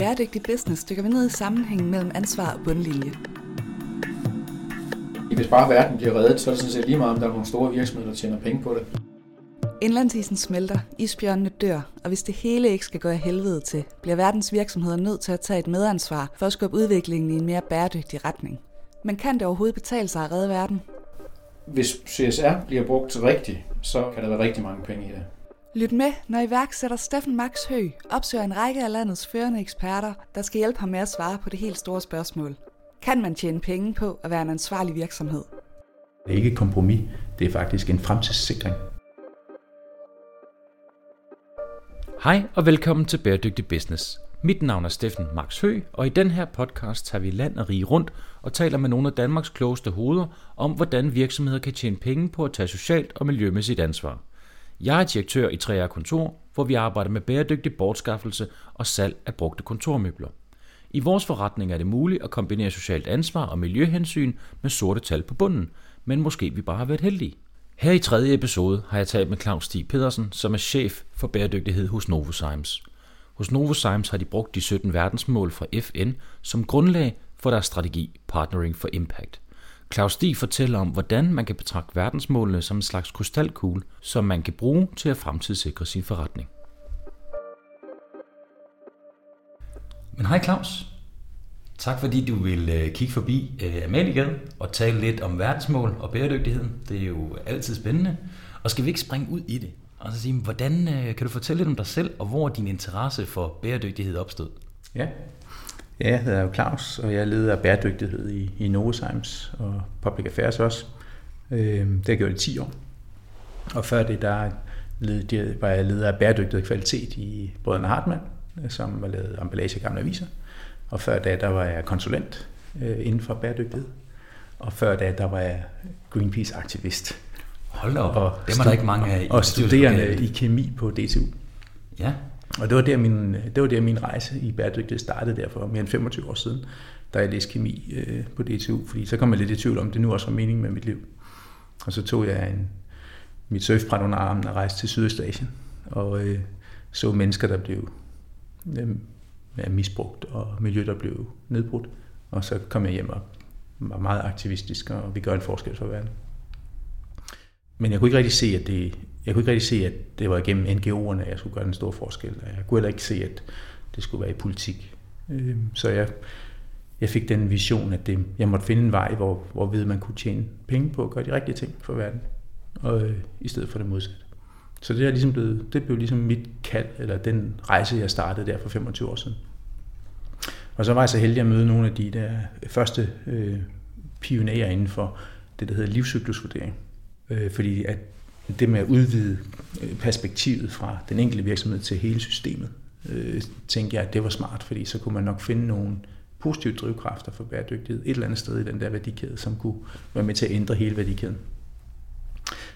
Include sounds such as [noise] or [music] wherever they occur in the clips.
Bæredygtig Business dykker vi ned i sammenhængen mellem ansvar og bundlinje. Hvis bare verden bliver reddet, så er det sådan set lige meget, om der er nogle store virksomheder, der tjener penge på det. Indlandsisen smelter, isbjørnene dør, og hvis det hele ikke skal gå af helvede til, bliver verdens virksomheder nødt til at tage et medansvar for at skubbe udviklingen i en mere bæredygtig retning. Men kan det overhovedet betale sig at redde verden? Hvis CSR bliver brugt rigtigt, så kan der være rigtig mange penge i det. Lyt med, når iværksætter Steffen Max Hø opsøger en række af landets førende eksperter, der skal hjælpe ham med at svare på det helt store spørgsmål. Kan man tjene penge på at være en ansvarlig virksomhed? Det er ikke et kompromis, det er faktisk en fremtidssikring. Hej og velkommen til Bæredygtig Business. Mit navn er Steffen Max Hø, og i den her podcast tager vi land og rige rundt og taler med nogle af Danmarks klogeste hoveder om, hvordan virksomheder kan tjene penge på at tage socialt og miljømæssigt ansvar. Jeg er direktør i 3R Kontor, hvor vi arbejder med bæredygtig bortskaffelse og salg af brugte kontormøbler. I vores forretning er det muligt at kombinere socialt ansvar og miljøhensyn med sorte tal på bunden, men måske vi bare har været heldige. Her i tredje episode har jeg talt med Claus Stig Pedersen, som er chef for bæredygtighed hos Novozymes. Hos Novozymes har de brugt de 17 verdensmål fra FN som grundlag for deres strategi Partnering for Impact. Claus Stig fortæller om, hvordan man kan betragte verdensmålene som en slags krystalkugle, som man kan bruge til at fremtidssikre sin forretning. Men hej Claus. Tak fordi du vil øh, kigge forbi øh, Amaliegade og tale lidt om verdensmål og bæredygtighed. Det er jo altid spændende. Og skal vi ikke springe ud i det? Og så sige, hvordan øh, kan du fortælle lidt om dig selv, og hvor din interesse for bæredygtighed opstod? Ja, ja jeg hedder Claus, og jeg leder bæredygtighed i, i Novozymes og Public Affairs også. Øh, det har jeg gjort i 10 år. Og før det, der var jeg leder af bæredygtighed og kvalitet i Brødrene Hartmann, som var lavet emballage af gamle aviser. Og før da, der var jeg konsulent øh, inden for bæredygtighed. Og før da, der var jeg Greenpeace-aktivist. Hold da op, og det var der ikke mange af. Og studerende i kemi på DTU. Ja. Og det var, der min, det var der min rejse i bæredygtighed startede der for mere end 25 år siden, da jeg læste kemi øh, på DTU, fordi så kom jeg lidt i tvivl om, det nu også var meningen med mit liv. Og så tog jeg en, mit surfbræt under armen og rejste til Sydøstasien, og øh, så mennesker, der blev øh, misbrugt, og miljø, der blev nedbrudt. Og så kom jeg hjem og var meget aktivistisk, og vi gør en forskel for verden. Men jeg kunne ikke rigtig se, at det, jeg kunne ikke rigtig se, at det var igennem NGO'erne, at jeg skulle gøre den store forskel. Jeg kunne heller ikke se, at det skulle være i politik. Øhm, så jeg, jeg fik den vision, at det, jeg måtte finde en vej, hvor, hvor ved man kunne tjene penge på at gøre de rigtige ting for verden, og, øh, i stedet for det modsatte. Så det, er ligesom blevet, det blev ligesom mit kald, eller den rejse, jeg startede der for 25 år siden. Og så var jeg så heldig at møde nogle af de der første øh, pionerer inden for det, der hedder livscyklusvurdering. Øh, fordi at det med at udvide øh, perspektivet fra den enkelte virksomhed til hele systemet, øh, tænkte jeg, at det var smart, fordi så kunne man nok finde nogle positive drivkræfter for bæredygtighed et eller andet sted i den der værdikæde, som kunne være med til at ændre hele værdikæden.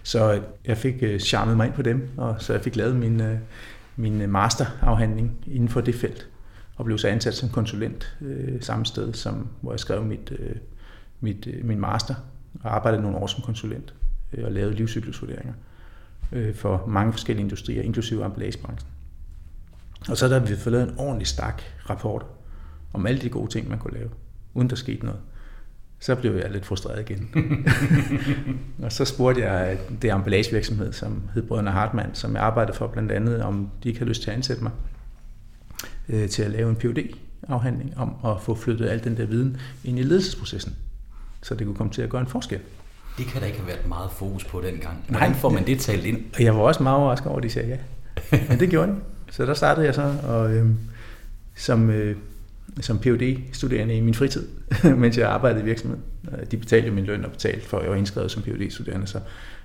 Så jeg fik øh, charmet mig ind på dem, og så jeg fik lavet min, øh, min øh, masterafhandling inden for det felt, og blev så ansat som konsulent øh, samme sted, som, hvor jeg skrev mit, øh, mit, øh, min master, og arbejdede nogle år som konsulent, og lavede livscyklusvurderinger øh, for mange forskellige industrier, inklusive emballagebranchen. Og så der vi fået lavet en ordentlig stak rapport om alle de gode ting, man kunne lave, uden der skete noget så blev jeg lidt frustreret igen. [laughs] og så spurgte jeg det emballagevirksomhed, som hed Brødrene Hartmann, som jeg arbejdede for blandt andet, om de ikke havde lyst til at ansætte mig øh, til at lave en phd afhandling om at få flyttet al den der viden ind i ledelsesprocessen, så det kunne komme til at gøre en forskel. Det kan der ikke have været meget fokus på dengang. Hvordan Nej, får man det talt ind? Og jeg var også meget overrasket over, at de sagde ja. Men det gjorde de. Så der startede jeg så, og øh, som øh, som phd studerende i min fritid, [laughs] mens jeg arbejdede i virksomheden. De betalte min løn og betalte for, jeg var indskrevet som phd studerende så,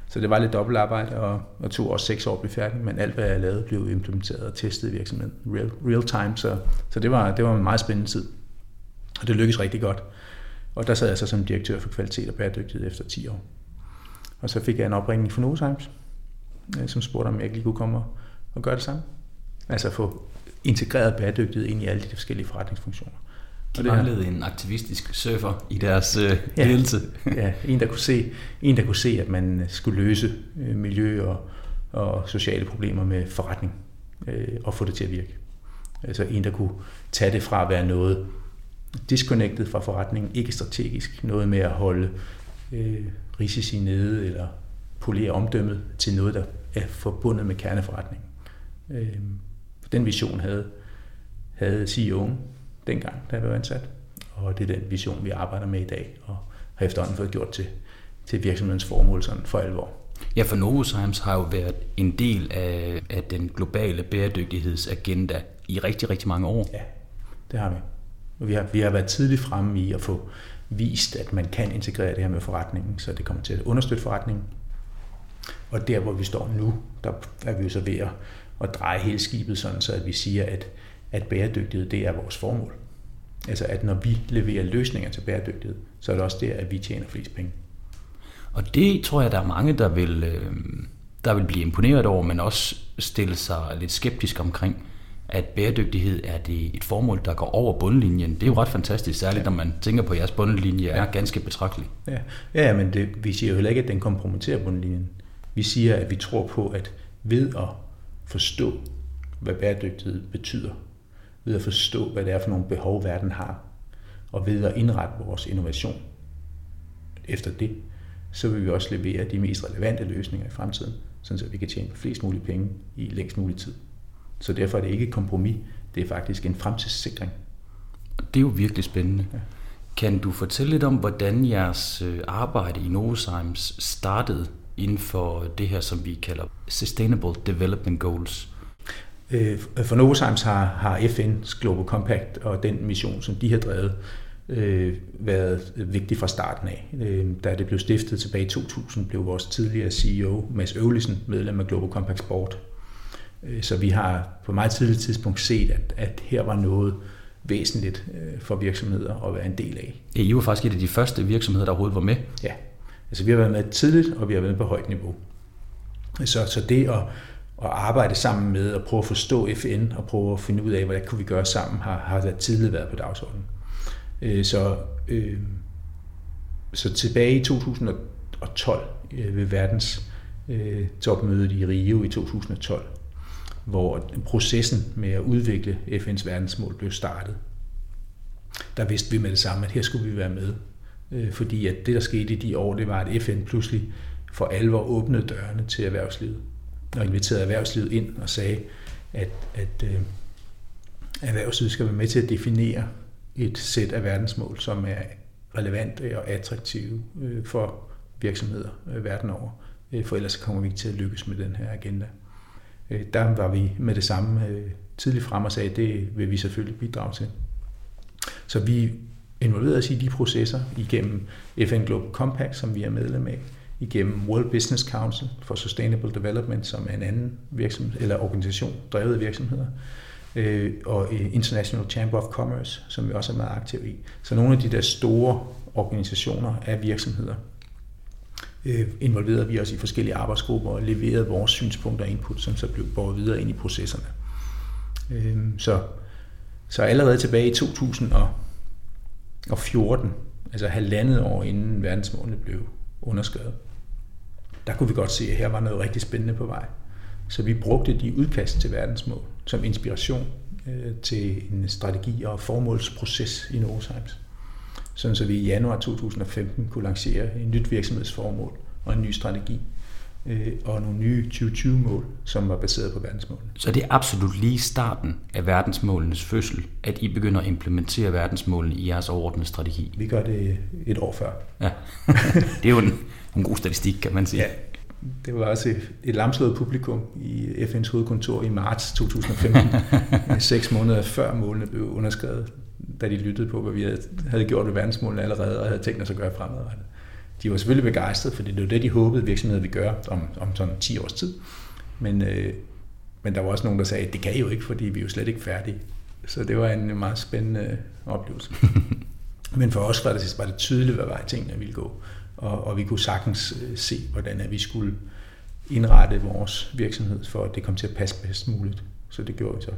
så det var lidt dobbeltarbejde, og, og tog også seks år at blive færdig, men alt, hvad jeg lavede, blev implementeret og testet i virksomheden real, real time, så, så det, var, det var en meget spændende tid. Og det lykkedes rigtig godt. Og der sad jeg så som direktør for kvalitet og bæredygtighed efter 10 år. Og så fik jeg en opringning fra Novozymes, øh, som spurgte, om jeg ikke lige kunne komme og gøre det samme. Altså få integreret bæredygtighed ind i alle de forskellige forretningsfunktioner. De manglede en aktivistisk surfer i deres øh, ja, ledelse. ja, en der, kunne se, en der kunne se, at man skulle løse øh, miljø og, og sociale problemer med forretning øh, og få det til at virke. Altså en, der kunne tage det fra at være noget disconnected fra forretningen, ikke strategisk, noget med at holde øh, risici nede eller polere omdømmet til noget, der er forbundet med kerneforretningen. Øh, den vision havde, havde CEO'en dengang, da jeg var ansat, og det er den vision, vi arbejder med i dag, og har efterhånden fået gjort til, til virksomhedens formål sådan for alvor. Ja, for Novozymes har jo været en del af, af den globale bæredygtighedsagenda i rigtig, rigtig mange år. Ja, det har vi. Vi har, vi har været tidligt fremme i at få vist, at man kan integrere det her med forretningen, så det kommer til at understøtte forretningen. Og der, hvor vi står nu, der er vi jo så ved at, at dreje hele skibet sådan, så at vi siger, at, at bæredygtighed, det er vores formål. Altså at når vi leverer løsninger til bæredygtighed, så er det også der, at vi tjener flest penge. Og det tror jeg, der er mange, der vil, øh, der vil blive imponeret over, men også stille sig lidt skeptisk omkring, at bæredygtighed er det et formål, der går over bundlinjen. Det er jo ret fantastisk, særligt når man tænker på, at jeres bundlinje er ganske betragtelig. Ja, ja men det, vi siger jo heller ikke, at den kompromitterer bundlinjen. Vi siger, at vi tror på, at ved at forstå, hvad bæredygtighed betyder, ved at forstå, hvad det er for nogle behov, verden har, og ved at indrette vores innovation efter det, så vil vi også levere de mest relevante løsninger i fremtiden, så vi kan tjene flest mulige penge i længst mulig tid. Så derfor er det ikke et kompromis, det er faktisk en fremtidssikring. Det er jo virkelig spændende. Ja. Kan du fortælle lidt om, hvordan jeres øh, arbejde i Novozymes startede inden for det her, som vi kalder Sustainable Development Goals? Øh, for Novozymes har, har FN's Global Compact og den mission, som de har drevet, øh, været vigtig fra starten af. Øh, da det blev stiftet tilbage i 2000, blev vores tidligere CEO, Mads Øvlisen, medlem af Global Compact Sport. Øh, så vi har på meget tidligt tidspunkt set, at, at her var noget væsentligt øh, for virksomheder at være en del af. I var faktisk et af de første virksomheder, der overhovedet var med. Ja, altså vi har været med tidligt, og vi har været med på højt niveau. Så, så det at, at arbejde sammen med og prøve at forstå FN og prøve at finde ud af, hvad kunne vi gøre sammen, har, har været tidligt været på dagsordenen. Øh, så, øh, så tilbage i 2012 øh, ved verdens øh, topmødet i Rio i 2012, hvor processen med at udvikle FN's verdensmål blev startet. Der vidste vi med det samme, at her skulle vi være med. Øh, fordi at det, der skete i de år, det var, at FN pludselig for alvor åbnede dørene til erhvervslivet og inviterede erhvervslivet ind og sagde, at, at øh, erhvervslivet skal være med til at definere et sæt af verdensmål, som er relevante og attraktive øh, for virksomheder øh, verden over. Øh, for ellers kommer vi ikke til at lykkes med den her agenda. Øh, der var vi med det samme øh, tidligt frem og sagde, at det vil vi selvfølgelig bidrage til. Så vi involverede os i de processer igennem FN Global Compact, som vi er medlem af, igennem World Business Council for Sustainable Development, som er en anden virksomhed, eller organisation drevet af virksomheder, øh, og øh, International Chamber of Commerce, som vi også er meget aktive i. Så nogle af de der store organisationer af virksomheder, øh, involverede vi os i forskellige arbejdsgrupper og leverede vores synspunkter og input, som så blev båret videre ind i processerne. Øh, så, så allerede tilbage i 2014, altså halvandet år inden verdensmålene blev underskrevet, der kunne vi godt se, at her var noget rigtig spændende på vej. Så vi brugte de udkast til verdensmål som inspiration øh, til en strategi- og formålsproces i Novozymes sådan så vi i januar 2015 kunne lancere et nyt virksomhedsformål og en ny strategi øh, og nogle nye 2020-mål, som var baseret på verdensmålene. Så det er absolut lige starten af verdensmålenes fødsel, at I begynder at implementere verdensmålene i jeres overordnede strategi? Vi gør det et år før. Ja, [laughs] det er jo en, en god statistik, kan man sige. Ja, det var også et, et lamslået publikum i FN's hovedkontor i marts 2015, [laughs] seks måneder før målene blev underskrevet da de lyttede på, hvad vi havde, gjort ved verdensmålene allerede, og havde tænkt os at gøre fremadrettet. De var selvfølgelig begejstrede, for det var det, de håbede, virksomheden ville gøre om, om sådan 10 års tid. Men, øh, men der var også nogen, der sagde, at det kan I jo ikke, fordi vi er jo slet ikke færdige. Så det var en meget spændende oplevelse. [laughs] Men for os var det, var det tydeligt, hvad vej tingene ville gå. Og, og vi kunne sagtens øh, se, hvordan at vi skulle indrette vores virksomhed, for at det kom til at passe bedst muligt. Så det gjorde vi så.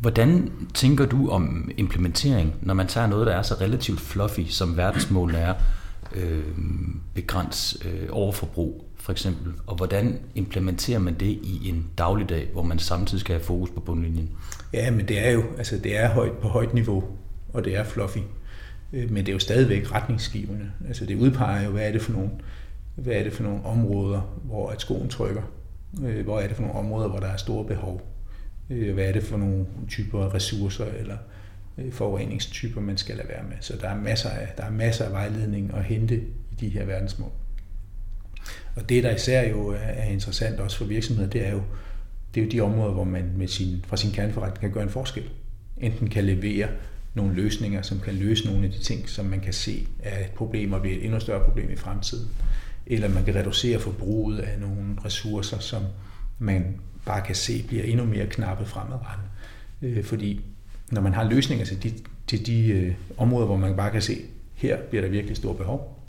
Hvordan tænker du om implementering, når man tager noget, der er så relativt fluffy, som verdensmålene er? øh, begræns øh, overforbrug, for eksempel? Og hvordan implementerer man det i en dagligdag, hvor man samtidig skal have fokus på bundlinjen? Ja, men det er jo altså det er højt, på højt niveau, og det er fluffy. Øh, men det er jo stadigvæk retningsgivende. Altså det udpeger jo, hvad er det for nogle, hvad er det for nogle områder, hvor at skoen trykker. Øh, hvor er det for nogle områder, hvor der er store behov. Øh, hvad er det for nogle typer ressourcer eller øh, forureningstyper, man skal lade være med. Så der er masser af, der er masser af vejledning at hente i de her verdensmål. Og det, der især jo er interessant også for virksomheder, det er jo, det er jo de områder, hvor man med sin, fra sin kerneforretning kan gøre en forskel. Enten kan levere nogle løsninger, som kan løse nogle af de ting, som man kan se er et problem og bliver et endnu større problem i fremtiden. Eller man kan reducere forbruget af nogle ressourcer, som man bare kan se bliver endnu mere knappe fremadrettet. Øh, fordi når man har løsninger til de, til de øh, områder, hvor man bare kan se, her bliver der virkelig stort behov,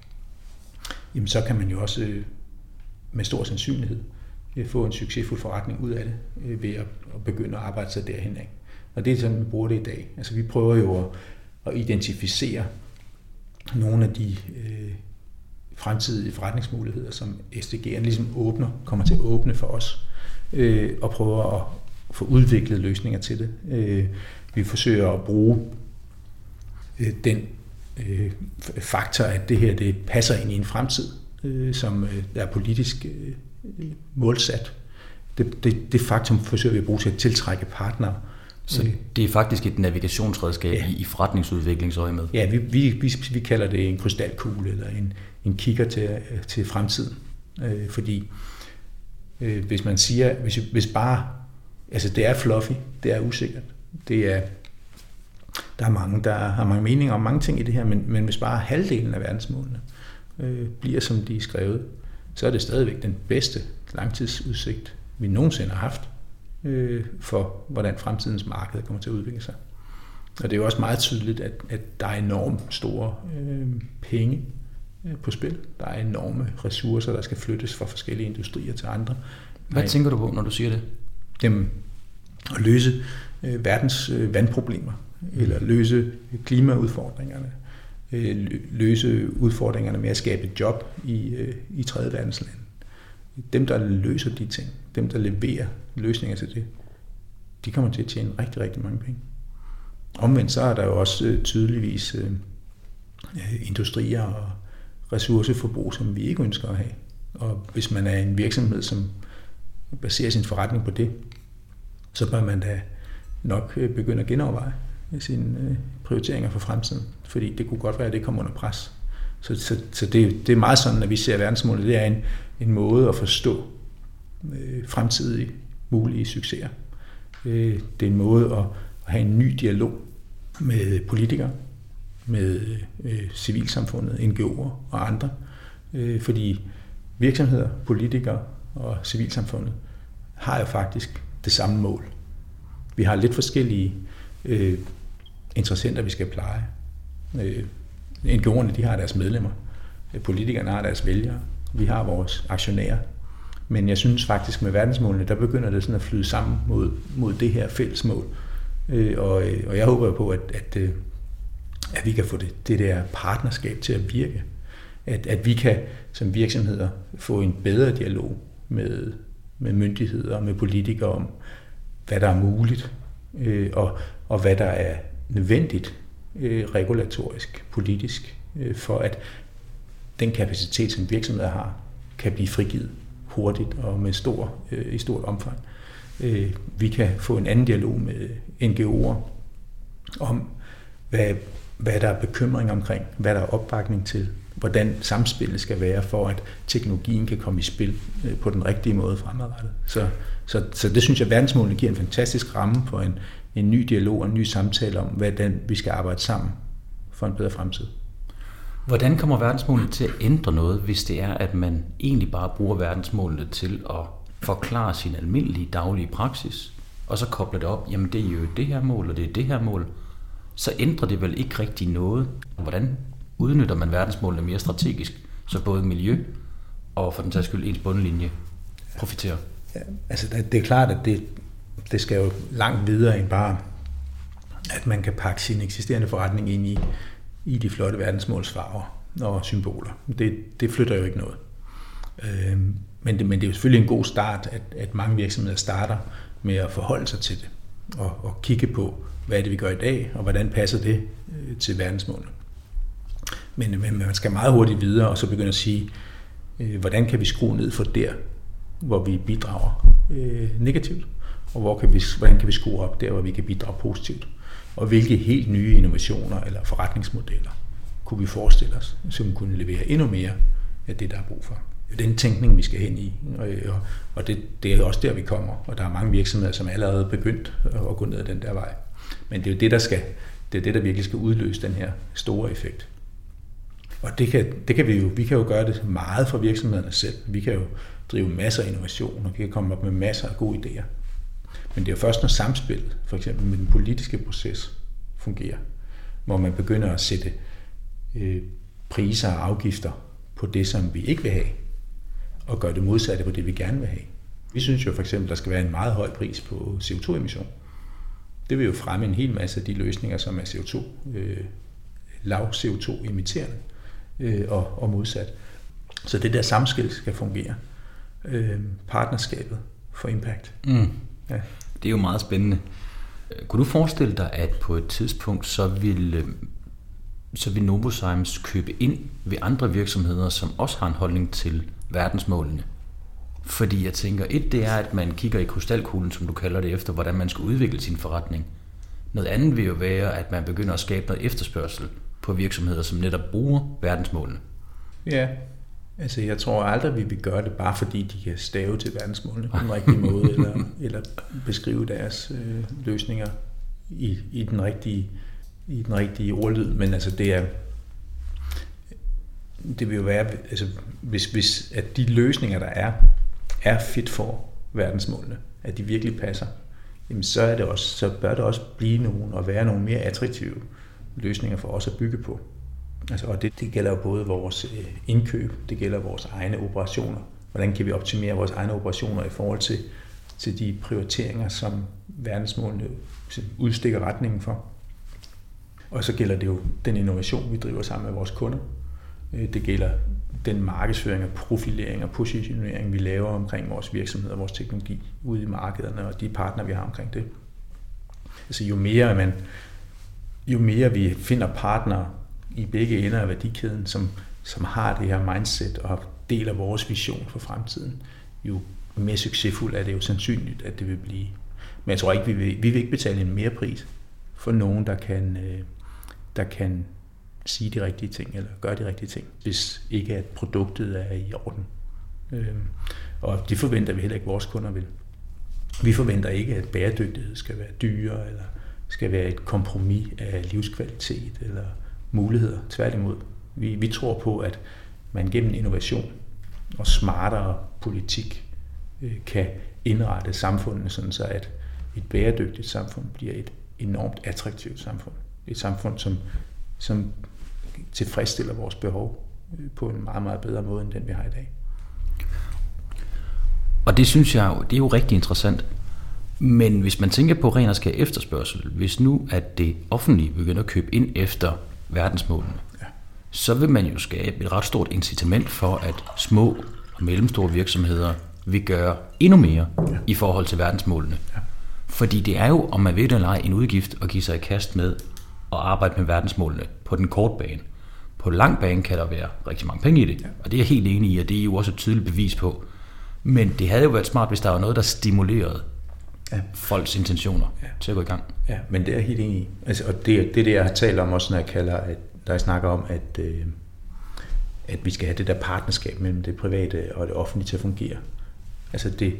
jamen så kan man jo også øh, med stor sandsynlighed øh, få en succesfuld forretning ud af det, øh, ved at begynde at arbejde sig derhen af. Og det er sådan, vi bruger det i dag. Altså vi prøver jo at, at identificere nogle af de øh, fremtidige forretningsmuligheder, som SDG'en ligesom åbner, kommer til at åbne for os, øh, og prøver at få udviklet løsninger til det. Øh, vi forsøger at bruge øh, den øh, faktor, at det her det passer ind i en fremtid, øh, som øh, er politisk øh, målsat. Det, det, det faktum forsøger vi at bruge til at tiltrække partnere, så det er faktisk et navigationsredskab ja. i forretningsudviklingsøje med? Ja, vi, vi, vi, vi kalder det en krystalkugle eller en, en kigger til, til fremtiden. Øh, fordi øh, hvis man siger, hvis, hvis bare, altså det er fluffy, det er usikkert, det er, der er mange, der har mange meninger om mange ting i det her, men, men hvis bare halvdelen af verdensmålene øh, bliver, som de er skrevet, så er det stadigvæk den bedste langtidsudsigt, vi nogensinde har haft øh, for, hvordan fremtidens marked kommer til at udvikle sig. Og det er jo også meget tydeligt, at, at der er enormt store øh, penge på spil. Der er enorme ressourcer, der skal flyttes fra forskellige industrier til andre. Hvad tænker du på, når du siger det? Dem at løse øh, verdens øh, vandproblemer, eller løse klimaudfordringerne, øh, løse udfordringerne med at skabe job i, øh, i tredje verdens lande dem, der løser de ting, dem, der leverer løsninger til det, de kommer til at tjene rigtig, rigtig mange penge. Omvendt så er der jo også øh, tydeligvis øh, øh, industrier og ressourceforbrug, som vi ikke ønsker at have. Og hvis man er en virksomhed, som baserer sin forretning på det, så bør man da nok øh, begynde at genoverveje sine øh, prioriteringer for fremtiden. Fordi det kunne godt være, at det kommer under pres. Så, så, så det, det er meget sådan, at vi ser verdensmålet, det er en, en måde at forstå øh, fremtidige mulige succeser. Øh, det er en måde at, at have en ny dialog med politikere, med øh, civilsamfundet, NGO'er og andre. Øh, fordi virksomheder, politikere og civilsamfundet har jo faktisk det samme mål. Vi har lidt forskellige øh, interessenter, vi skal pleje. Øh, NGO'erne de har deres medlemmer, politikerne har deres vælgere, vi har vores aktionærer. Men jeg synes faktisk med verdensmålene, der begynder det sådan at flyde sammen mod, mod det her fælles mål. Øh, og, øh, og jeg håber på, at, at, øh, at vi kan få det, det der partnerskab til at virke. At, at vi kan som virksomheder få en bedre dialog med, med myndigheder og med politikere om, hvad der er muligt, øh, og, og hvad der er nødvendigt øh, regulatorisk, politisk, øh, for at den kapacitet, som virksomheder har, kan blive frigivet hurtigt og med stor, øh, i stort omfang. Øh, vi kan få en anden dialog med NGO'er om, hvad, hvad der er bekymring omkring, hvad der er opbakning til, hvordan samspillet skal være for, at teknologien kan komme i spil øh, på den rigtige måde fremadrettet. Så, så, så det synes jeg, at verdensmålene giver en fantastisk ramme for en, en ny dialog og en ny samtale om, hvordan vi skal arbejde sammen for en bedre fremtid. Hvordan kommer verdensmålene til at ændre noget, hvis det er, at man egentlig bare bruger verdensmålene til at forklare sin almindelige daglige praksis, og så kobler det op, jamen det er jo det her mål, og det er det her mål, så ændrer det vel ikke rigtig noget. Hvordan udnytter man verdensmålene mere strategisk, så både miljø og for den sags skyld ens bundlinje profiterer? Ja, altså det er klart, at det, det skal jo langt videre end bare, at man kan pakke sin eksisterende forretning ind i i de flotte verdensmålsfarver. og symboler. Det, det flytter jo ikke noget. Øh, men, det, men det er jo selvfølgelig en god start, at, at mange virksomheder starter med at forholde sig til det og, og kigge på, hvad er det, vi gør i dag, og hvordan passer det øh, til verdensmålene. Men, men man skal meget hurtigt videre, og så begynde at sige, øh, hvordan kan vi skrue ned for der, hvor vi bidrager øh, negativt, og hvor kan vi, hvordan kan vi skrue op der, hvor vi kan bidrage positivt. Og hvilke helt nye innovationer eller forretningsmodeller kunne vi forestille os, som kunne levere endnu mere af det, der er brug for. Den tænkning, vi skal hen i, og, øh, og det, det er også der, vi kommer. Og der er mange virksomheder, som allerede er begyndt øh, at gå ned ad den der vej. Men det er jo det, der skal, det er det, der virkelig skal udløse den her store effekt. Og det kan, det kan vi jo, vi kan jo gøre det meget for virksomhederne selv. Vi kan jo drive masser af innovation, og vi kan komme op med masser af gode idéer. Men det er jo først, når samspillet, for eksempel med den politiske proces, fungerer, hvor man begynder at sætte øh, priser og afgifter på det, som vi ikke vil have, og gøre det modsatte på det, vi gerne vil have. Vi synes jo for eksempel, der skal være en meget høj pris på CO2-emission. Det vil jo fremme en hel masse af de løsninger, som er CO2, øh, lav CO2-emitterende øh, og, og modsat. Så det der samspil skal fungere. Øh, partnerskabet for impact. Mm. Ja. Det er jo meget spændende. Kunne du forestille dig, at på et tidspunkt, så vil, så vil Novozymes købe ind ved andre virksomheder, som også har en holdning til verdensmålene? Fordi jeg tænker, et det er, at man kigger i krystalkuglen, som du kalder det, efter hvordan man skal udvikle sin forretning. Noget andet vil jo være, at man begynder at skabe noget efterspørgsel på virksomheder, som netop bruger verdensmålene. Ja, altså jeg tror aldrig, vi vil gøre det bare fordi de kan stave til verdensmålene på den rigtige [laughs] måde, eller, eller beskrive deres øh, løsninger i, i, den rigtige, i den rigtige ordlyd. Men altså det er, det vil jo være, altså hvis, hvis at de løsninger, der er, er fit for verdensmålene, at de virkelig passer, jamen så, er det også, så bør det også blive nogen og være nogle mere attraktive løsninger for os at bygge på. Altså, og det, det gælder jo både vores øh, indkøb, det gælder vores egne operationer. Hvordan kan vi optimere vores egne operationer i forhold til, til de prioriteringer, som verdensmålene udstikker retningen for. Og så gælder det jo den innovation, vi driver sammen med vores kunder. Øh, det gælder den markedsføring og profilering og positionering, vi laver omkring vores virksomhed og vores teknologi ude i markederne og de partnere, vi har omkring det. Altså jo mere man, jo mere vi finder partnere i begge ender af værdikæden, som, som har det her mindset og deler vores vision for fremtiden, jo mere succesfuld er det jo sandsynligt, at det vil blive. Men jeg tror ikke, vi vil, vi vil ikke betale en mere pris for nogen, der kan, øh, der kan sige de rigtige ting, eller gøre de rigtige ting, hvis ikke at produktet er i orden. Øhm, og det forventer vi heller ikke, vores kunder vil. Vi forventer ikke, at bæredygtighed skal være dyre, eller skal være et kompromis af livskvalitet eller muligheder. Tværtimod. Vi, vi tror på, at man gennem innovation og smartere politik øh, kan indrette samfundet sådan så, at et bæredygtigt samfund bliver et enormt attraktivt samfund. Et samfund, som, som tilfredsstiller vores behov øh, på en meget, meget bedre måde, end den vi har i dag. Og det synes jeg det er jo rigtig interessant. Men hvis man tænker på ren og skær efterspørgsel, hvis nu at det offentlige begynder at købe ind efter verdensmålene, ja. så vil man jo skabe et ret stort incitament for, at små og mellemstore virksomheder vil gøre endnu mere ja. i forhold til verdensmålene. Ja. Fordi det er jo, om man ved det eller ej, en udgift at give sig i kast med at arbejde med verdensmålene på den korte bane. På lang bane kan der være rigtig mange penge i det, ja. og det er jeg helt enig i, og det er jo også et tydeligt bevis på. Men det havde jo været smart, hvis der var noget, der stimulerede ja. folks intentioner ja. til at gå i gang. Ja, men det er jeg helt enig i. Altså, og det, det er det, jeg har talt om også, når jeg kalder, at, der jeg snakker om, at, øh, at vi skal have det der partnerskab mellem det private og det offentlige til at fungere. Altså det,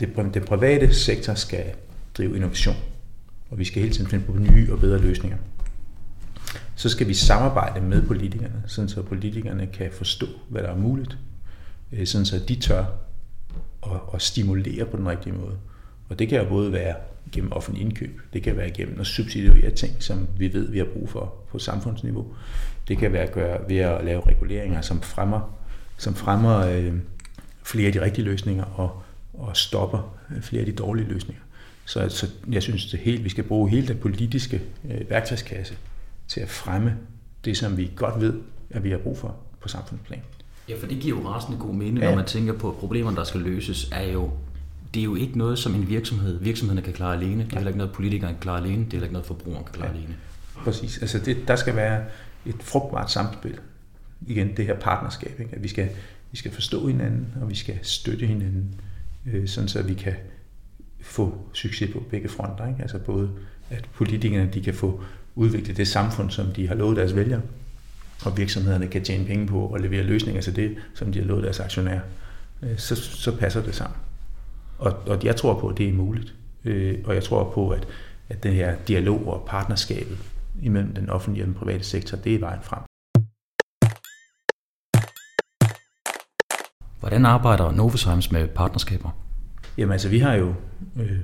det, det private sektor skal drive innovation, og vi skal hele tiden finde på nye og bedre løsninger så skal vi samarbejde med politikerne, sådan så politikerne kan forstå, hvad der er muligt, øh, sådan så de tør at, at stimulere på den rigtige måde. Og det kan jo både være gennem offentlig indkøb, det kan være gennem at subsidiere ting, som vi ved, vi har brug for på samfundsniveau. Det kan være at gøre, ved at lave reguleringer, som fremmer, som fremmer øh, flere af de rigtige løsninger og, og stopper øh, flere af de dårlige løsninger. Så, så jeg synes, det helt, vi skal bruge hele den politiske øh, værktøjskasse til at fremme det, som vi godt ved at vi har brug for på samfundsplan. Ja, for det giver jo rasende god mening, ja. når man tænker på, at problemerne, der skal løses, er jo det er jo ikke noget, som en virksomhed, virksomheden kan klare alene. Det er heller ikke noget, politikeren kan klare alene. Det er heller ikke noget, forbrugeren kan klare ja. alene. Præcis. Altså det, der skal være et frugtbart samspil. Igen, det her partnerskab. Ikke? At vi skal, vi skal forstå hinanden, og vi skal støtte hinanden, øh, sådan så vi kan få succes på begge fronter. Ikke? Altså både, at politikerne de kan få udviklet det samfund, som de har lovet deres vælgere, og virksomhederne kan tjene penge på og levere løsninger til det, som de har lovet deres aktionærer. Øh, så, så passer det sammen. Og, og jeg tror på, at det er muligt. Øh, og jeg tror på, at, at den her dialog og partnerskabet imellem den offentlige og den private sektor, det er vejen frem. Hvordan arbejder Novozymes med partnerskaber? Jamen altså, vi har jo øh,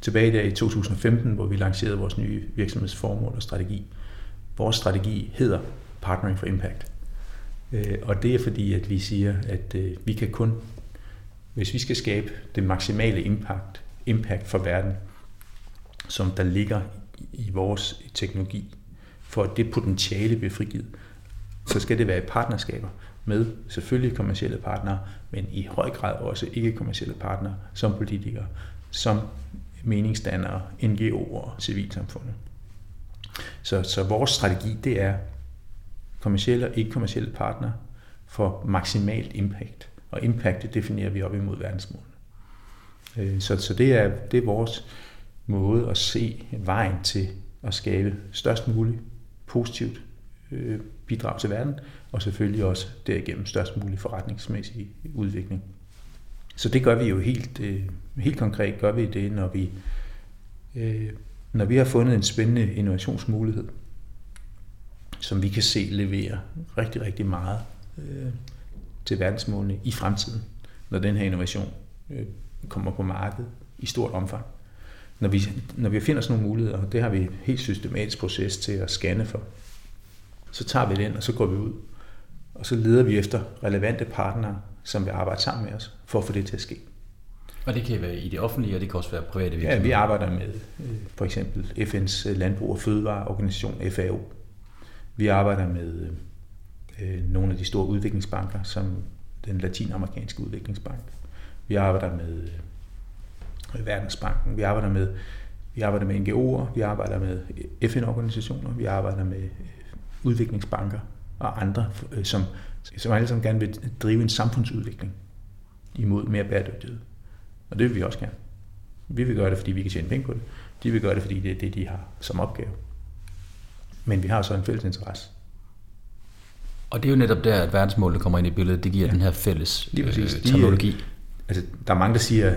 tilbage der i 2015, hvor vi lancerede vores nye virksomhedsformål og strategi. Vores strategi hedder Partnering for Impact. Øh, og det er fordi, at vi siger, at øh, vi kan kun hvis vi skal skabe det maksimale impact, impact for verden, som der ligger i vores teknologi, for at det potentiale bliver frigivet, så skal det være i partnerskaber med selvfølgelig kommersielle partnere, men i høj grad også ikke-kommersielle partnere, som politikere, som meningsdannere, NGO'er og civilsamfundet. Så, så vores strategi, det er kommersielle og ikke-kommersielle partnere for maksimalt impact. Og impact, det definerer vi op imod verdensmålene. Øh, så, så det, er, det er vores måde at se vejen til at skabe størst muligt positivt øh, bidrag til verden, og selvfølgelig også derigennem størst mulig forretningsmæssig udvikling. Så det gør vi jo helt, øh, helt konkret, gør vi det, når vi, øh, når vi har fundet en spændende innovationsmulighed, som vi kan se levere rigtig, rigtig meget øh, til verdensmålene i fremtiden, når den her innovation øh, kommer på markedet i stort omfang. Når vi, når vi finder sådan nogle muligheder, og det har vi helt systematisk proces til at scanne for, så tager vi den, og så går vi ud. Og så leder vi efter relevante partnere, som vil arbejde sammen med os, for at få det til at ske. Og det kan være i det offentlige, og det kan også være private virksomheder? Ja, vi arbejder med øh, for eksempel FN's Landbrug- og Fødevareorganisation, FAO. Vi arbejder med øh, nogle af de store udviklingsbanker, som den latinamerikanske udviklingsbank. Vi arbejder med øh, Verdensbanken, vi arbejder med, vi arbejder med NGO'er, vi arbejder med FN-organisationer, vi arbejder med øh, udviklingsbanker og andre, øh, som, som alle sammen gerne vil drive en samfundsudvikling imod mere bæredygtighed. Og det vil vi også gerne. Vi vil gøre det, fordi vi kan tjene penge på det. De vil gøre det, fordi det er det, de har som opgave. Men vi har så en fælles interesse. Og det er jo netop der, at verdensmålene kommer ind i billedet. Det giver ja. den her fælles Lige præcis. Øh, terminologi. De, altså, der er mange, der siger,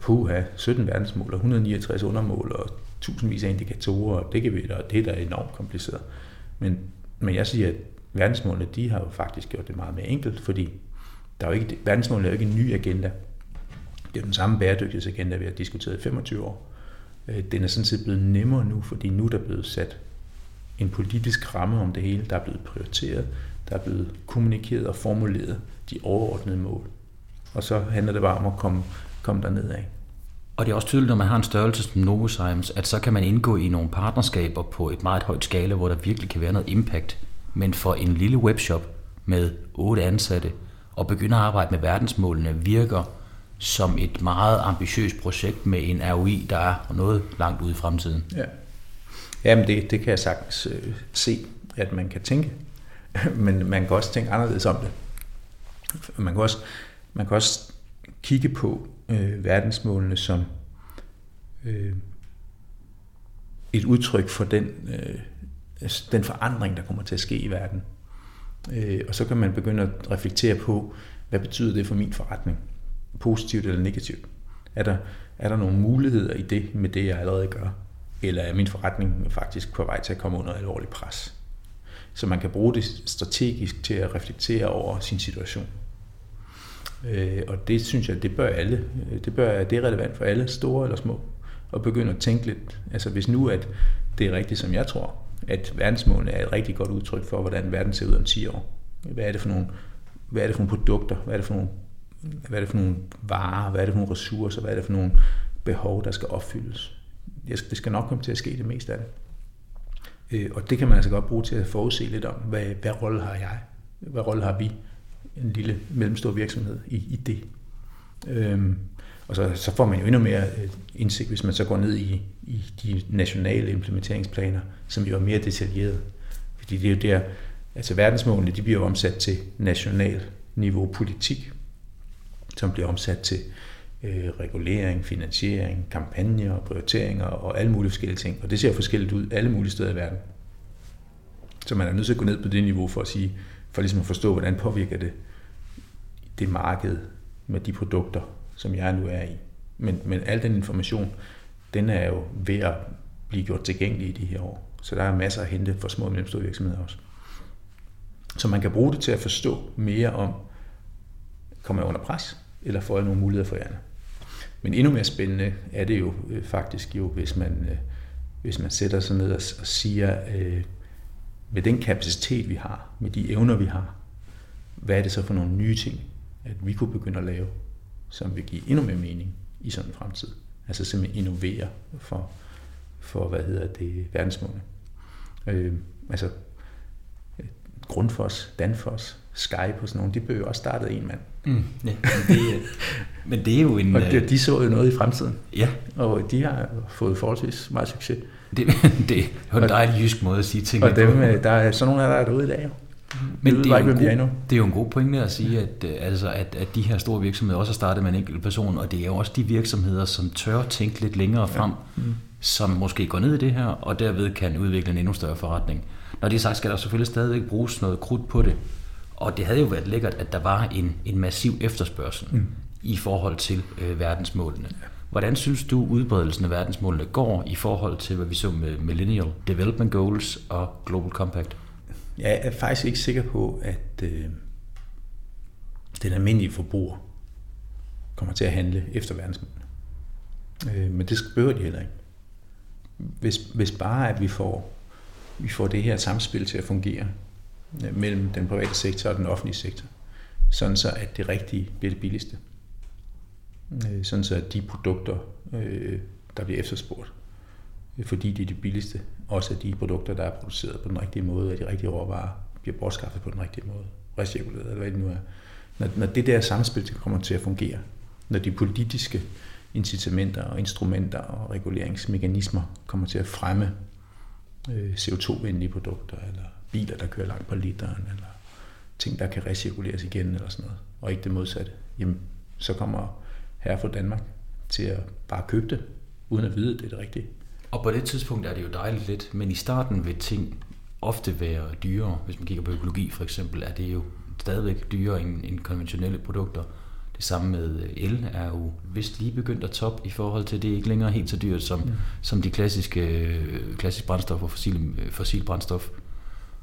puha, 17 verdensmål og 169 undermål og tusindvis af indikatorer, og det kan vi da, det er da enormt kompliceret. Men, men jeg siger, at verdensmålene, de har jo faktisk gjort det meget mere enkelt, fordi der er jo ikke, verdensmålene er jo ikke en ny agenda. Det er jo den samme bæredygtighedsagenda, vi har diskuteret i 25 år. Øh, den er sådan set blevet nemmere nu, fordi nu er der blevet sat en politisk ramme om det hele, der er blevet prioriteret, der er blevet kommunikeret og formuleret de overordnede mål. Og så handler det bare om at komme, komme derned af. Og det er også tydeligt, når man har en størrelse som Novozymes, at så kan man indgå i nogle partnerskaber på et meget højt skala, hvor der virkelig kan være noget impact. Men for en lille webshop med otte ansatte og begynde at arbejde med verdensmålene virker som et meget ambitiøst projekt med en ROI, der er noget langt ude i fremtiden. Ja. Jamen det, det kan jeg sagtens øh, se, at man kan tænke. [laughs] Men man kan også tænke anderledes om det. Man kan også, man kan også kigge på øh, verdensmålene som øh, et udtryk for den, øh, altså den forandring, der kommer til at ske i verden. Øh, og så kan man begynde at reflektere på, hvad betyder det for min forretning? Positivt eller negativt? Er der, er der nogle muligheder i det med det, jeg allerede gør? Eller er min forretning faktisk på vej til at komme under alvorlig pres? så man kan bruge det strategisk til at reflektere over sin situation. Øh, og det synes jeg, det bør alle. Øh, det, bør, det er relevant for alle, store eller små, at begynde at tænke lidt. Altså hvis nu at det er rigtigt, som jeg tror, at verdensmålene er et rigtig godt udtryk for, hvordan verden ser ud om 10 år. Hvad er det for nogle, hvad er det for nogle produkter? Hvad er det for nogle, hvad er det for nogle varer? Hvad er det for nogle ressourcer? Hvad er det for nogle behov, der skal opfyldes? Det skal nok komme til at ske det meste af det. Øh, og det kan man altså godt bruge til at forudse lidt om, hvad, hvad rolle har jeg hvad rolle har vi, en lille mellemstor virksomhed, i, i det. Øhm, og så, så får man jo endnu mere øh, indsigt, hvis man så går ned i, i de nationale implementeringsplaner, som jo er mere detaljerede. Fordi det er jo der, altså verdensmålene, de bliver jo omsat til national niveau politik, som bliver omsat til øh, regulering, finansiering, kampagner, prioriteringer og alle mulige forskellige ting. Og det ser forskelligt ud alle mulige steder i verden. Så man er nødt til at gå ned på det niveau for at sige, for ligesom at forstå, hvordan påvirker det det marked med de produkter, som jeg nu er i. Men, men al den information, den er jo ved at blive gjort tilgængelig i de her år. Så der er masser at hente for små og mellemstore virksomheder også. Så man kan bruge det til at forstå mere om, kommer jeg under pres, eller får jeg nogle muligheder for jer? Men endnu mere spændende er det jo øh, faktisk jo, hvis man, øh, hvis man sætter sig ned og, og siger, øh, med den kapacitet, vi har, med de evner, vi har, hvad er det så for nogle nye ting, at vi kunne begynde at lave, som vil give endnu mere mening i sådan en fremtid. Altså simpelthen innovere for, for hvad hedder det, verdensmålene. Øh, altså Grundfos, Danfoss, Skype og sådan nogle, de blev jo også startet en mand. Mm, ja, men, det, men det er jo en... og de, de så jo noget i fremtiden. Ja. Og de har fået forholdsvis meget succes. Det, [laughs] det er jo en dejlig jysk måde at sige ting Og dem, øh, der er sådan nogle her, der er derude i dag jo. Men det er, jo en god, det er jo en god pointe at sige, at, øh, altså, at, at de her store virksomheder også har startet med en enkelt person, og det er jo også de virksomheder, som tør tænke lidt længere frem, ja. mm. som måske går ned i det her, og derved kan udvikle en endnu større forretning. Når det er sagt, skal der selvfølgelig stadigvæk bruges noget krudt på det. Og det havde jo været lækkert, at der var en, en massiv efterspørgsel mm. i forhold til øh, verdensmålene. Hvordan synes du, udbredelsen af verdensmålene går i forhold til, hvad vi så med Millennial Development Goals og Global Compact? Jeg er faktisk ikke sikker på, at øh, den almindelige forbruger kommer til at handle efter verdensmålene. Øh, men det behøver de heller ikke. Hvis, hvis bare at vi får vi får det her samspil til at fungere øh, mellem den private sektor og den offentlige sektor, sådan så at det rigtige bliver det billigste. Øh, sådan så at de produkter, øh, der bliver efterspurgt, øh, fordi de er de billigste, også at de produkter, der er produceret på den rigtige måde, og de rigtige råvarer bliver bortskaffet på den rigtige måde, recirkuleret, eller hvad det nu er. Når, når det der samspil kommer til at fungere, når de politiske incitamenter og instrumenter og reguleringsmekanismer kommer til at fremme Øh, CO2-venlige produkter, eller biler, der kører langt på literen, eller ting, der kan recirkuleres igen, eller sådan noget, og ikke det modsatte, jamen, så kommer herre fra Danmark til at bare købe det, uden at vide, at det er det rigtige. Og på det tidspunkt er det jo dejligt lidt, men i starten vil ting ofte være dyrere. Hvis man kigger på økologi for eksempel, er det jo stadigvæk dyrere end, end konventionelle produkter. Det samme med øh, el er jo vist lige begyndt at top i forhold til, det er ikke længere helt så dyrt som, mm. som de klassiske, øh, klassiske brændstoffer og fossil, øh, fossil brændstof.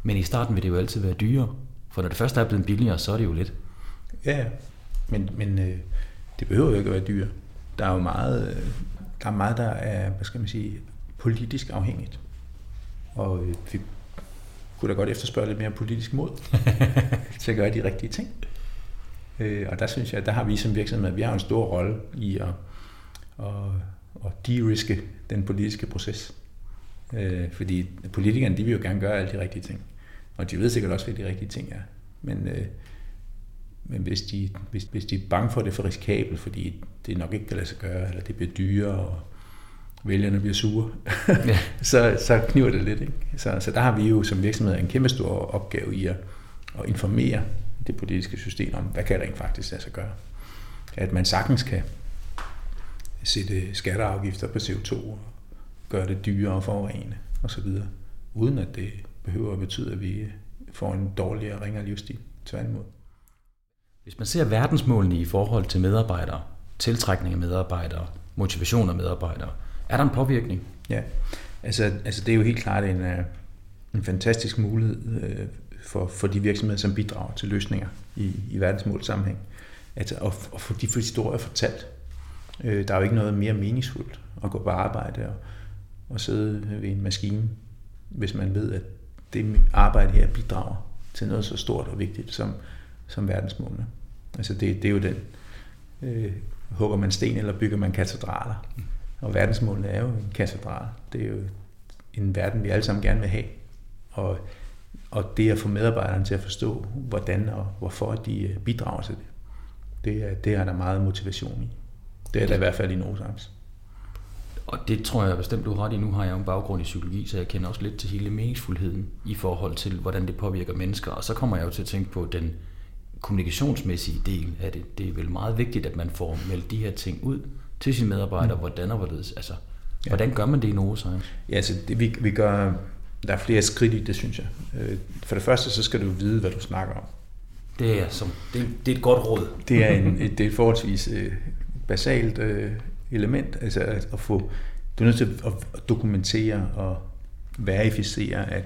Men i starten vil det jo altid være dyrere, for når det først er blevet billigere, så er det jo lidt. Ja, men, men øh, det behøver jo ikke at være dyre. Der er jo meget, der er meget, der er, hvad skal man sige, politisk afhængigt. Og øh, vi kunne da godt efterspørge lidt mere politisk mod [laughs] til at gøre de rigtige ting. Øh, og der synes jeg, der har vi som virksomhed, vi har en stor rolle i at, at, at de-riske den politiske proces. Øh, fordi politikerne, de vil jo gerne gøre alle de rigtige ting. Og de ved sikkert også, hvad de rigtige ting er. Men, øh, men hvis, de, hvis, hvis de er bange for, at det er for risikabelt, fordi det nok ikke kan lade sig gøre, eller det bliver dyrere, og vælgerne bliver sure, ja. [laughs] så, så kniver det lidt. Ikke? Så, så der har vi jo som virksomhed en kæmpe stor opgave i at, at informere det politiske system om, hvad kan rent faktisk lade sig gøre. At man sagtens kan sætte skatteafgifter på CO2 og gøre det dyrere for forurene osv., uden at det behøver at betyde, at vi får en dårligere og ringere livsstil. Tværtimod. Hvis man ser verdensmålene i forhold til medarbejdere, tiltrækning af medarbejdere, motivation af medarbejdere, er der en påvirkning? Ja, altså, altså det er jo helt klart en, øh, en fantastisk mulighed øh, for, for de virksomheder, som bidrager til løsninger i, i verdensmålsammenhæng. Altså at, at få de historier fortalt. Øh, der er jo ikke noget mere meningsfuldt at gå på arbejde og, og sidde ved en maskine, hvis man ved, at det arbejde her bidrager til noget så stort og vigtigt som, som verdensmålene. Altså det, det er jo den, øh, hugger man sten eller bygger man katedraler. Og verdensmålene er jo en katedral. Det er jo en verden, vi alle sammen gerne vil have. Og og det at få medarbejderne til at forstå, hvordan og hvorfor de øh, bidrager til det, det er, det er der meget motivation i. Det er der i hvert fald i Nosax. Og det tror jeg bestemt, du har ret i. Nu har jeg jo en baggrund i psykologi, så jeg kender også lidt til hele meningsfuldheden i forhold til, hvordan det påvirker mennesker. Og så kommer jeg jo til at tænke på den kommunikationsmæssige del af det. Det er vel meget vigtigt, at man får meldt de her ting ud til sine medarbejdere, mm. hvordan og hvorledes. Altså, ja. hvordan gør man det i Novozymes? Ja, altså det, vi, vi gør, der er flere skridt i det, synes jeg. Øh, for det første, så skal du vide, hvad du snakker om. Det er, som, det, det er et godt råd. Det er, en, [laughs] det er et forholdsvis øh, basalt øh, element, altså at, at få, du er nødt til at dokumentere og verificere, at,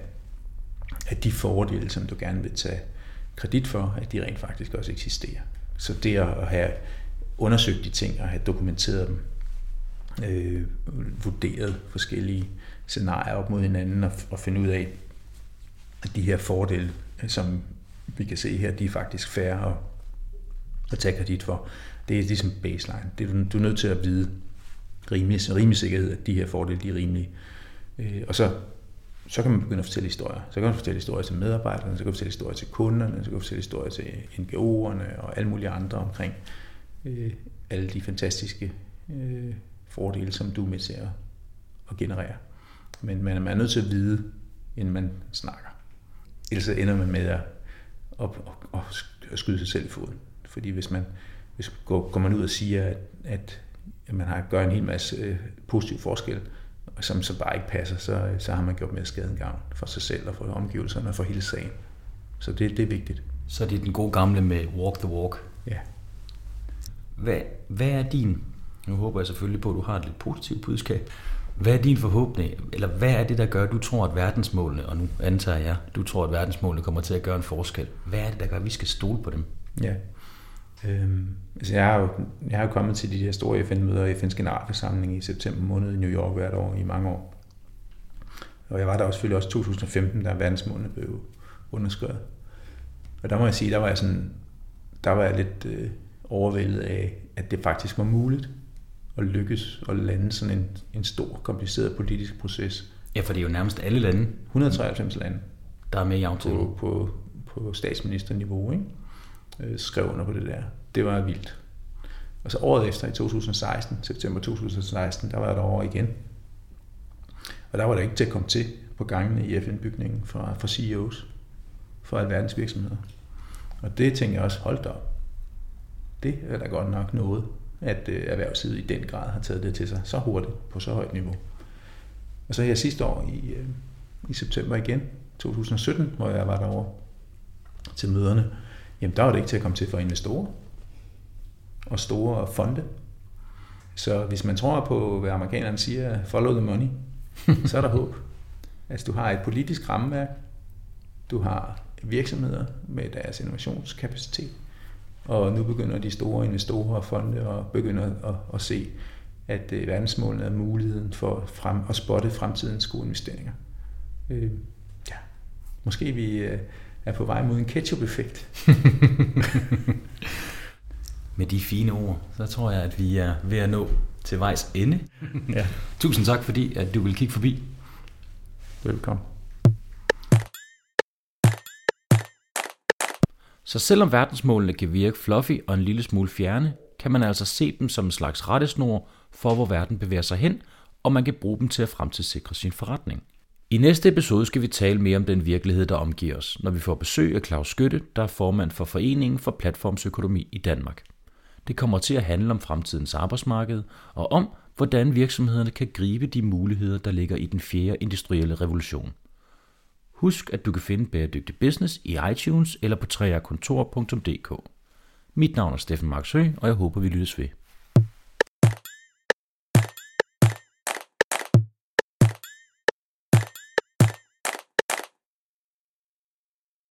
at de fordele, som du gerne vil tage kredit for, at de rent faktisk også eksisterer. Så det at have undersøgt de ting og have dokumenteret dem, øh, vurderet forskellige scenarier op mod hinanden og, og finde ud af, at de her fordele, øh, som vi kan se her, de er faktisk færre at, at tage kredit for. Det er ligesom baseline. Det er, du er nødt til at vide rimelig, rimelig sikkerhed, at de her fordele de er rimelige. Øh, og så, så kan man begynde at fortælle historier. Så kan man fortælle historier til medarbejderne, så kan man fortælle historier til kunderne, så kan man fortælle historier til NGO'erne og alle mulige andre omkring øh, alle de fantastiske øh, fordele, som du er med til at, at generere. Men man er nødt til at vide, inden man snakker. Ellers ender man med at, at, at, at skyde sig selv i foden. Fordi hvis man hvis går, går man ud og siger, at, at man har gør en hel masse øh, positiv forskel, som så bare ikke passer, så, så har man gjort mere skade gavn for sig selv og for omgivelserne og for hele sagen. Så det, det er vigtigt. Så det er den gode gamle med walk the walk. Ja. Hvad, hvad er din, nu håber jeg selvfølgelig på, at du har et lidt positivt budskab, hvad er din forhåbning, eller hvad er det, der gør, at du tror, at verdensmålene, og nu antager jeg, du tror, at verdensmålene kommer til at gøre en forskel. Hvad er det, der gør, at vi skal stole på dem? Ja. Øhm, altså jeg, har jo, jeg har jo kommet til de her store FN-møder i FN's generalforsamling i september måned i New York hvert år i mange år. Og jeg var der også selvfølgelig også 2015, da verdensmålene blev underskrevet. Og der må jeg sige, der var jeg sådan, der var jeg lidt øh, overvældet af, at det faktisk var muligt at lykkes at lande sådan en, en stor, kompliceret politisk proces. Ja, for det er jo nærmest alle lande. 193 lande. Der er med i aftalen. På, på, på statsministerniveau, ikke? Øh, skrev under på det der. Det var vildt. Og så året efter, i 2016, september 2016, der var jeg derovre igen. Og der var der ikke til at komme til på gangene i FN-bygningen fra, fra CEOs, for alverdens virksomheder. Og det tænker jeg også, hold da op. Det er da godt nok noget, at øh, erhvervslivet i den grad har taget det til sig så hurtigt på så højt niveau. Og så her sidste år i, øh, i september igen, 2017, hvor jeg var derovre til møderne, jamen der var det ikke til at komme til for investorer og store fonde. Så hvis man tror på, hvad amerikanerne siger, follow the money, så er der håb. [laughs] Altså du har et politisk rammeværk, du har virksomheder med deres innovationskapacitet, og nu begynder de store investorer og fonde at begynde at, at se, at øh, verdensmålene er muligheden for frem, at spotte fremtidens gode investeringer. Øh, ja. Måske vi øh, er på vej mod en ketchup-effekt. [laughs] Med de fine ord, så tror jeg, at vi er ved at nå til vejs ende. ja. Tusind tak, fordi at du vil kigge forbi. Velkommen. Så selvom verdensmålene kan virke fluffy og en lille smule fjerne, kan man altså se dem som en slags rettesnor for, hvor verden bevæger sig hen, og man kan bruge dem til at fremtidssikre sin forretning. I næste episode skal vi tale mere om den virkelighed, der omgiver os, når vi får besøg af Claus Skytte, der er formand for Foreningen for Platformsøkonomi i Danmark. Det kommer til at handle om fremtidens arbejdsmarked og om, hvordan virksomhederne kan gribe de muligheder, der ligger i den fjerde industrielle revolution. Husk, at du kan finde Bæredygtig Business i iTunes eller på treakontor.dk. Mit navn er Steffen Marksø, og jeg håber, vi lyttes ved.